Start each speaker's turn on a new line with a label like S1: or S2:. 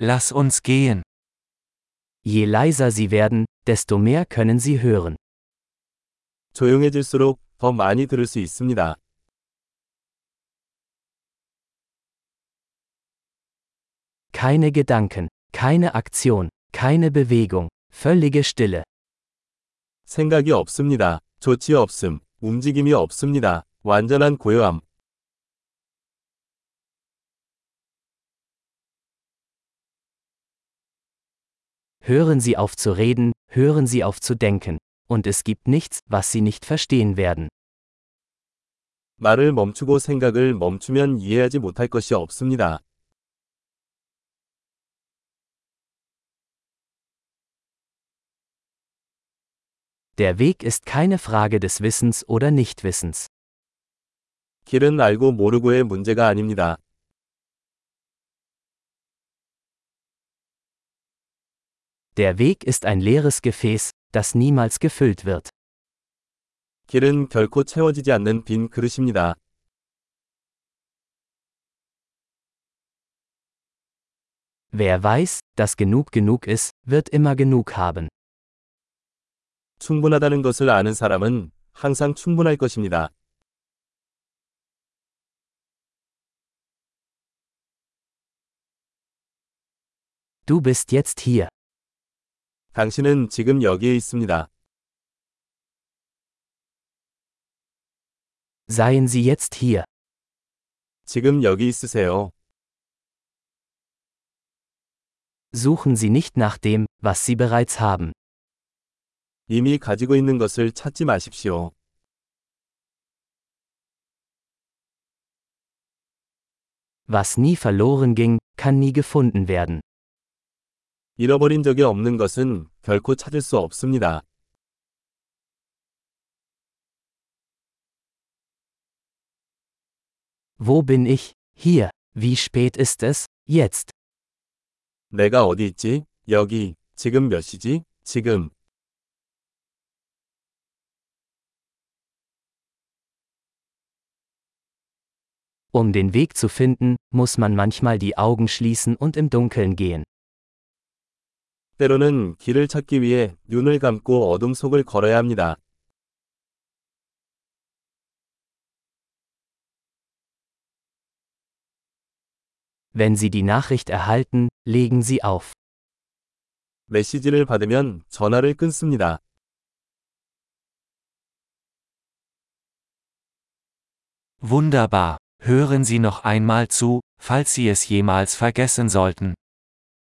S1: Lass uns gehen.
S2: Je leiser Sie werden, desto mehr können Sie hören.
S3: 조용해질수록 더 많이 들을 수 있습니다.
S2: Keine Gedanken, keine Aktion, keine Bewegung, völlige Stille.
S3: 생각이 없습니다. 조치 없음, 움직임이 없습니다. 완전한 고요함.
S2: Hören Sie auf zu reden, hören Sie auf zu denken. Und es gibt nichts, was Sie nicht verstehen werden.
S3: 말을 멈추고 생각을 멈추면 이해하지 못할 것이 없습니다.
S2: Der Weg ist keine Frage des Wissens oder Nichtwissens.
S3: 길은 알고 모르고의 문제가 아닙니다.
S2: Der Weg ist ein leeres Gefäß, das niemals gefüllt wird.
S3: 길은 결코 채워지지 않는 빈 그릇입니다.
S2: Wer weiß, dass genug genug ist, wird immer genug haben.
S3: 충분하다는 것을 아는 사람은 항상 충분할 것입니다.
S2: Du bist jetzt hier.
S3: 당신은 지금 여기에 있습니다.
S2: Seien Sie jetzt hier.
S3: 지금 여기 있으세요.
S2: Suchen Sie nicht nach dem, was Sie bereits haben.
S3: 이미 가지고 있는 것을 찾지 마십시오.
S2: Was nie verloren ging, kann nie gefunden werden.
S3: 잃어버린 적이 없는 것은 결코 찾을 수 없습니다.
S2: Wo bin ich? Hier. Wie spät ist es? Jetzt.
S3: 내가 어디 있지? 여기. 지금 몇 시지? 지금.
S2: Um den Weg zu finden, muss man manchmal die Augen schließen und im Dunkeln gehen.
S3: 때로는 길을 찾기 위해 눈을 감고 어둠 속을 걸어야 합니다.
S2: Wenn Sie die Nachricht erhalten, legen Sie auf.
S3: 메시지를 받으면 전화를 끊습니다.
S1: Wunderbar. Hören Sie noch einmal zu, falls Sie es jemals vergessen sollten.